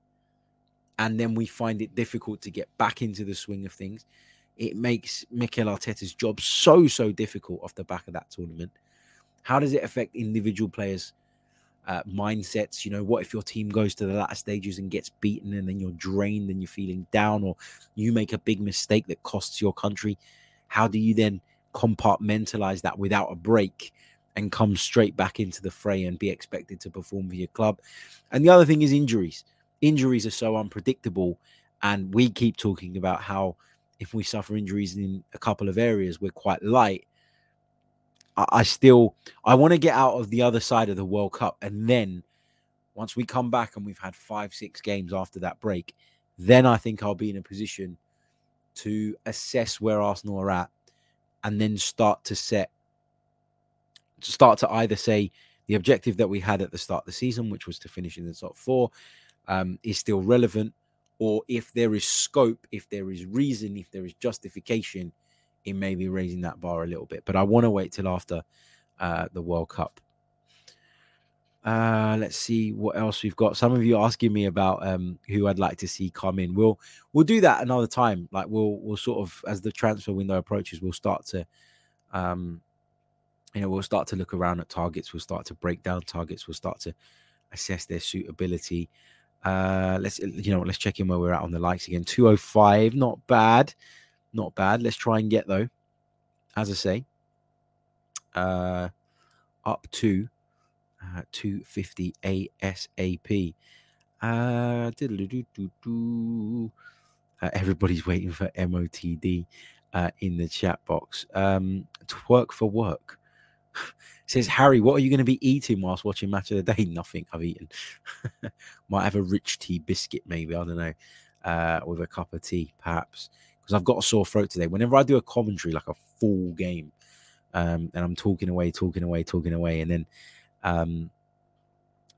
Speaker 2: and then we find it difficult to get back into the swing of things. It makes Mikel Arteta's job so, so difficult off the back of that tournament. How does it affect individual players' uh, mindsets? You know, what if your team goes to the latter stages and gets beaten and then you're drained and you're feeling down, or you make a big mistake that costs your country? How do you then compartmentalize that without a break and come straight back into the fray and be expected to perform for your club. And the other thing is injuries. Injuries are so unpredictable. And we keep talking about how if we suffer injuries in a couple of areas, we're quite light. I, still I want to get out of the other side of the World Cup. And then once we come back and we've had five, six games after that break, then I think I'll be in a position to assess where Arsenal are at and then start to set start to either say the objective that we had at the start of the season, which was to finish in the top four, um, is still relevant, or if there is scope, if there is reason, if there is justification in maybe raising that bar a little bit. But I want to wait till after uh, the World Cup. Uh, let's see what else we've got. Some of you asking me about um, who I'd like to see come in. We'll we'll do that another time. Like we'll we'll sort of as the transfer window approaches, we'll start to um, you know, we'll start to look around at targets. We'll start to break down targets. We'll start to assess their suitability. Uh, let's, you know, let's check in where we're at on the likes again. 205, not bad. Not bad. Let's try and get, though, as I say, uh, up to uh, 250 ASAP. Uh, uh, everybody's waiting for MOTD uh, in the chat box. Um, twerk for work. Says Harry, what are you going to be eating whilst watching Match of the Day? Nothing. I've eaten. Might have a rich tea biscuit, maybe. I don't know. Uh, with a cup of tea, perhaps. Because I've got a sore throat today. Whenever I do a commentary, like a full game, um, and I'm talking away, talking away, talking away, and then um,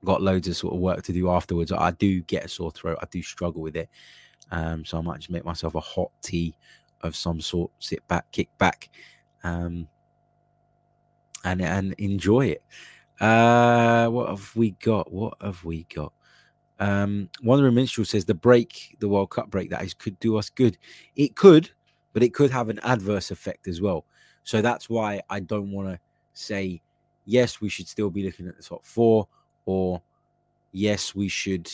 Speaker 2: got loads of sort of work to do afterwards. I do get a sore throat. I do struggle with it. Um, so I might just make myself a hot tea of some sort, sit back, kick back. Um, and and enjoy it. Uh, what have we got? What have we got? Um, Wandering Minstrel says the break, the World Cup break, that is could do us good. It could, but it could have an adverse effect as well. So that's why I don't want to say yes, we should still be looking at the top four, or yes, we should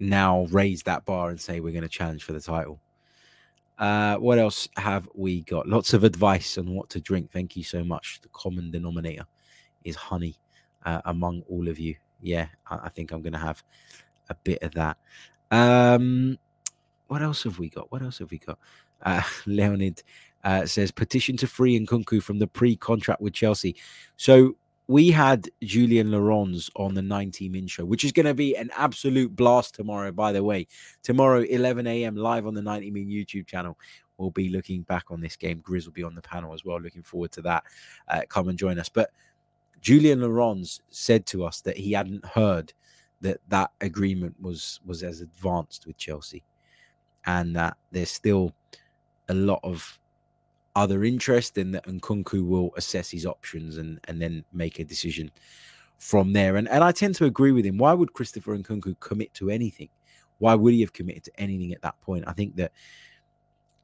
Speaker 2: now raise that bar and say we're going to challenge for the title. Uh, what else have we got? Lots of advice on what to drink. Thank you so much. The common denominator is honey uh, among all of you. Yeah, I, I think I'm going to have a bit of that. Um, what else have we got? What else have we got? Uh, Leonid uh, says petition to free Nkunku from the pre-contract with Chelsea. So we had Julien Laurens on the 90 Min show, which is going to be an absolute blast tomorrow, by the way. Tomorrow, 11 a.m., live on the 90 Min YouTube channel. We'll be looking back on this game. Grizz will be on the panel as well. Looking forward to that. Uh, come and join us. But Julien Laurens said to us that he hadn't heard that that agreement was was as advanced with Chelsea, and that there's still a lot of other interest, and that Nkunku will assess his options and and then make a decision from there. And and I tend to agree with him. Why would Christopher Nkunku commit to anything? Why would he have committed to anything at that point? I think that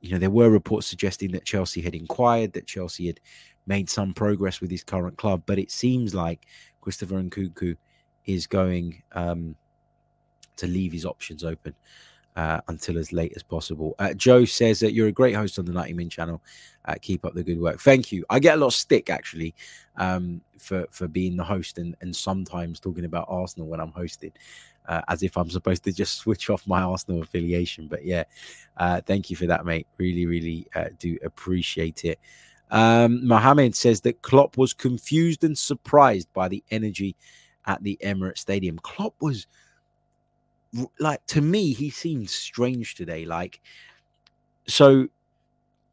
Speaker 2: you know there were reports suggesting that Chelsea had inquired, that Chelsea had made some progress with his current club, but it seems like Christopher Nkunku is going um, to leave his options open. Uh, until as late as possible. Uh, Joe says that you're a great host on the 90 Min channel. Uh, keep up the good work. Thank you. I get a lot of stick actually um, for for being the host and and sometimes talking about Arsenal when I'm hosting. Uh, as if I'm supposed to just switch off my Arsenal affiliation. But yeah, uh, thank you for that, mate. Really, really uh, do appreciate it. Um, Mohammed says that Klopp was confused and surprised by the energy at the Emirates Stadium. Klopp was like to me, he seemed strange today. Like, so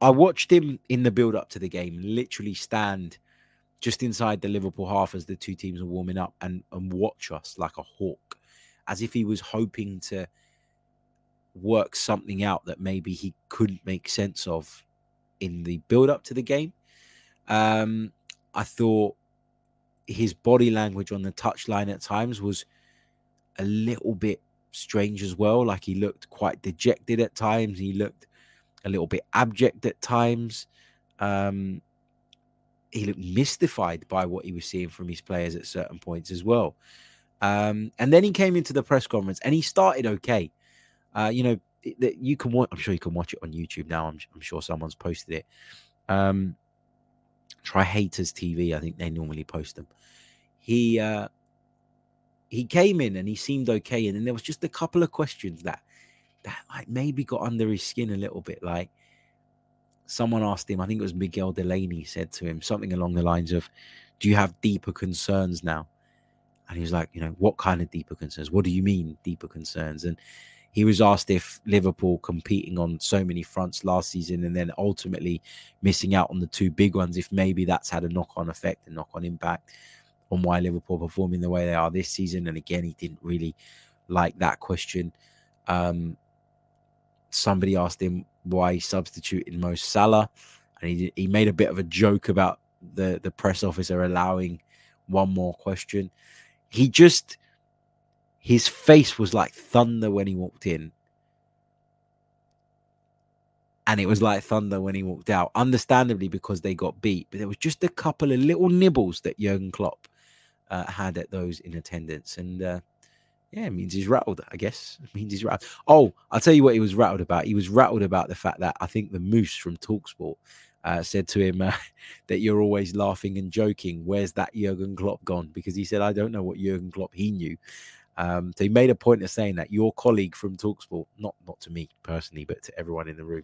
Speaker 2: I watched him in the build up to the game, literally stand just inside the Liverpool half as the two teams are warming up and, and watch us like a hawk, as if he was hoping to work something out that maybe he couldn't make sense of in the build up to the game. Um, I thought his body language on the touchline at times was a little bit strange as well. Like he looked quite dejected at times. He looked a little bit abject at times. Um, he looked mystified by what he was seeing from his players at certain points as well. Um, and then he came into the press conference and he started okay. Uh, you know, you can watch. I'm sure you can watch it on YouTube now. I'm, I'm sure someone's posted it. Um, try Haters TV. I think they normally post them. He uh, he came in and he seemed okay, and then there was just a couple of questions that that like maybe got under his skin a little bit. Like someone asked him, I think it was Miguel Delaney, said to him something along the lines of, "Do you have deeper concerns now?" And he was like, "You know, what kind of deeper concerns? What do you mean deeper concerns?" And he was asked if Liverpool competing on so many fronts last season and then ultimately missing out on the two big ones, if maybe that's had a knock on effect and knock on impact on why Liverpool performing the way they are this season. And again, he didn't really like that question. Um, somebody asked him why he substituted Mo Salah, and he he made a bit of a joke about the the press officer allowing one more question. He just his face was like thunder when he walked in. And it was like thunder when he walked out, understandably because they got beat. But there was just a couple of little nibbles that Jurgen Klopp uh, had at those in attendance. And uh, yeah, it means he's rattled, I guess. It means he's rattled. Oh, I'll tell you what he was rattled about. He was rattled about the fact that I think the Moose from Talksport uh, said to him uh, that you're always laughing and joking. Where's that Jurgen Klopp gone? Because he said, I don't know what Jurgen Klopp he knew. Um, so he made a point of saying that your colleague from Talksport, not not to me personally, but to everyone in the room,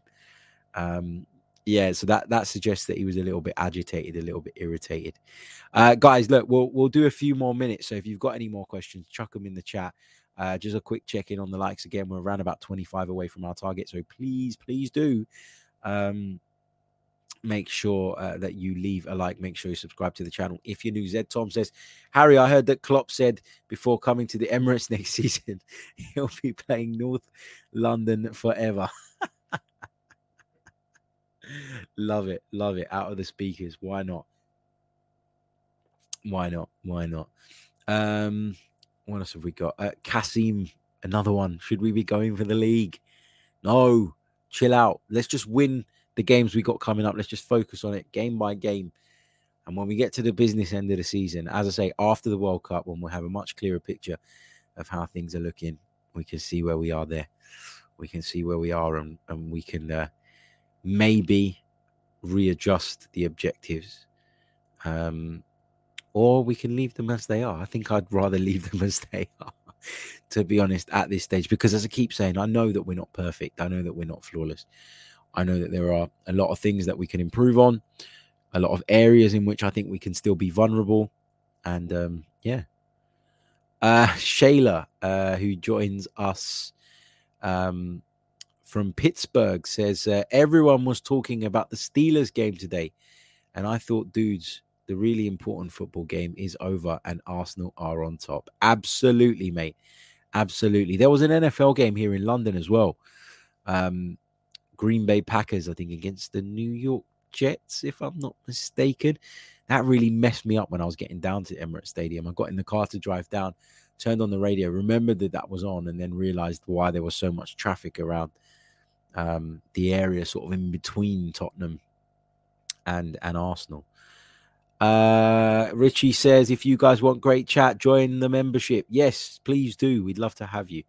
Speaker 2: um, yeah, so that that suggests that he was a little bit agitated, a little bit irritated. Uh, guys, look, we'll we'll do a few more minutes. So if you've got any more questions, chuck them in the chat. Uh, just a quick check in on the likes again. We're around about 25 away from our target, so please, please do um, make sure uh, that you leave a like. Make sure you subscribe to the channel if you're new. Zed Tom says, Harry, I heard that Klopp said before coming to the Emirates next season, he'll be playing North London forever. love it, love it. Out of the speakers, why not? Why not? Why not? Um, what else have we got? Uh, Kasim, another one. Should we be going for the league? No, chill out. Let's just win the games we got coming up. Let's just focus on it game by game. And when we get to the business end of the season, as I say, after the World Cup, when we'll have a much clearer picture of how things are looking, we can see where we are there. We can see where we are, and, and we can uh, maybe readjust the objectives. Um, or we can leave them as they are. I think I'd rather leave them as they are, to be honest, at this stage, because as I keep saying, I know that we're not perfect. I know that we're not flawless. I know that there are a lot of things that we can improve on, a lot of areas in which I think we can still be vulnerable. And um, yeah. Uh, Shayla, uh, who joins us um, from Pittsburgh says uh, everyone was talking about the Steelers game today, and I thought, dudes, the really important football game is over, and Arsenal are on top. Absolutely, mate. Absolutely. There was an NFL game here in London as well. Um, Green Bay Packers, I think, against the New York Jets, if I'm not mistaken. That really messed me up when I was getting down to Emirates Stadium. I got in the car to drive down, turned on the radio, remembered that that was on, and then realized why there was so much traffic around um, the area sort of in between Tottenham and and Arsenal. Uh, Richie says, if you guys want great chat, join the membership. Yes, please do. We'd love to have you.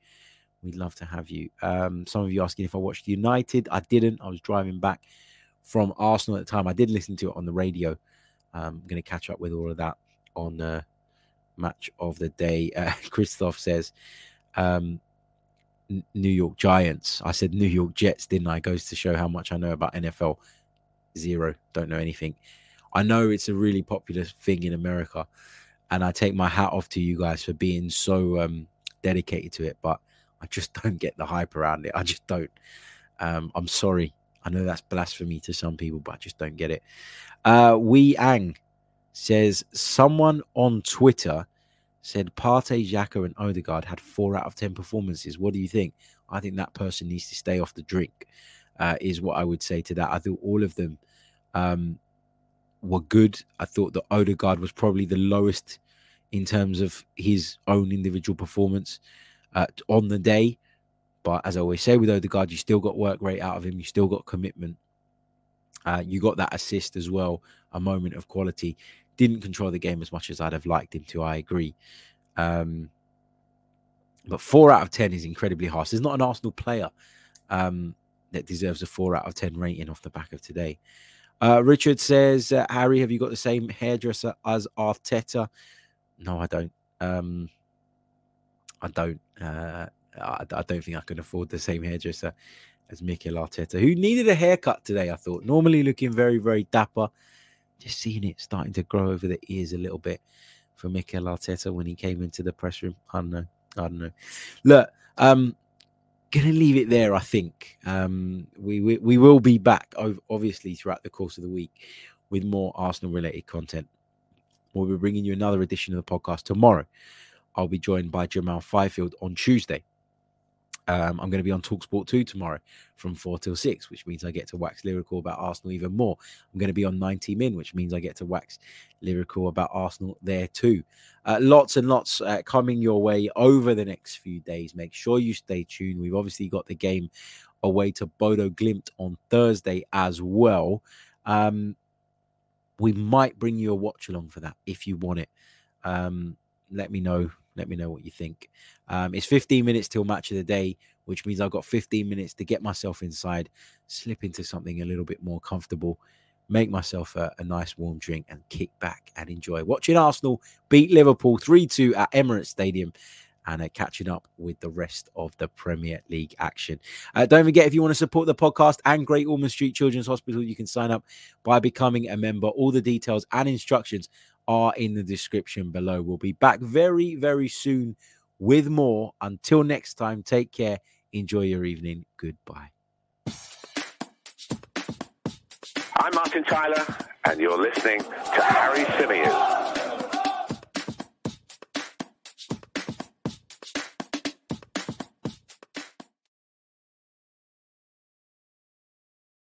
Speaker 2: We'd love to have you. Um, some of you asking if I watched United. I didn't. I was driving back from Arsenal at the time. I did listen to it on the radio. Um, I'm going to catch up with all of that on uh, match of the day. Uh, Christoph says um, New York Giants. I said New York Jets, didn't I? Goes to show how much I know about NFL. Zero. Don't know anything. I know it's a really popular thing in America, and I take my hat off to you guys for being so um, dedicated to it. But I just don't get the hype around it. I just don't. Um, I'm sorry. I know that's blasphemy to some people, but I just don't get it. Uh, Wee Ang says someone on Twitter said Partey, Xhaka, and Odegaard had four out of ten performances. What do you think? I think that person needs to stay off the drink. Uh, is what I would say to that. I thought all of them um, were good. I thought that Odegaard was probably the lowest in terms of his own individual performance uh, on the day. But as I always say with Odegaard, you still got work rate out of him. You still got commitment. Uh, you got that assist as well, a moment of quality. Didn't control the game as much as I'd have liked him to. I agree. Um, but four out of 10 is incredibly harsh. There's not an Arsenal player um, that deserves a four out of 10 rating off the back of today. Uh, Richard says, uh, Harry, have you got the same hairdresser as Arteta? No, I don't. Um, I don't. Uh, I, I, don't think I can afford the same hairdresser as Mikel Arteta, who needed a haircut today. I thought normally looking very, very dapper. Just seeing it starting to grow over the ears a little bit for Mikel Arteta when he came into the press room. I don't know. I don't know. Look, um, gonna leave it there. I think um, we, we we will be back obviously throughout the course of the week with more Arsenal related content. We'll be bringing you another edition of the podcast tomorrow. I'll be joined by Jamal Fyfield on Tuesday. Um, I'm going to be on Talksport 2 tomorrow from 4 till 6, which means I get to wax lyrical about Arsenal even more. I'm going to be on 90 Min, which means I get to wax lyrical about Arsenal there too. Uh, lots and lots uh, coming your way over the next few days. Make sure you stay tuned. We've obviously got the game away to Bodo Glimt on Thursday as well. Um, we might bring you a watch along for that if you want it. Um, let me know let me know what you think. Um, it's 15 minutes till match of the day, which means I've got 15 minutes to get myself inside, slip into something a little bit more comfortable, make myself a, a nice warm drink, and kick back and enjoy watching Arsenal beat Liverpool 3 2 at Emirates Stadium and uh, catching up with the rest of the Premier League action. Uh, don't forget, if you want to support the podcast and Great Ormond Street Children's Hospital, you can sign up by becoming a member. All the details and instructions are in the description below. We'll be back very, very soon with more. Until next time, take care. Enjoy your evening. Goodbye.
Speaker 1: I'm Martin Tyler, and you're listening to Harry Symeou.